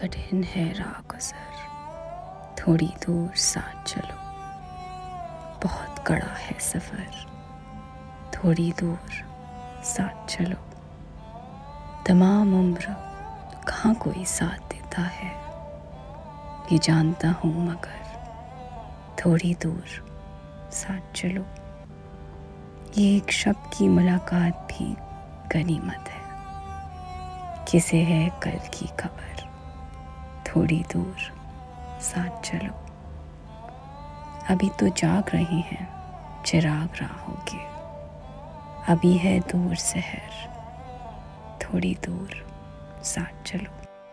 कठिन है राह गुजर थोड़ी दूर साथ चलो। बहुत कड़ा है सफ़र। थोड़ी दूर साथ चलो। तमाम उम्र कहाँ कोई साथ देता है? ये जानता हूँ मगर थोड़ी दूर साथ चलो। ये एक शब्द की मुलाकात भी गनीमत है। किसे है कल की खबर? थोड़ी दूर। साथ चलो। अभी तो जाग रही हैं। चिराग राहों के अभी है दूर शहर। थोड़ी दूर। साथ चलो।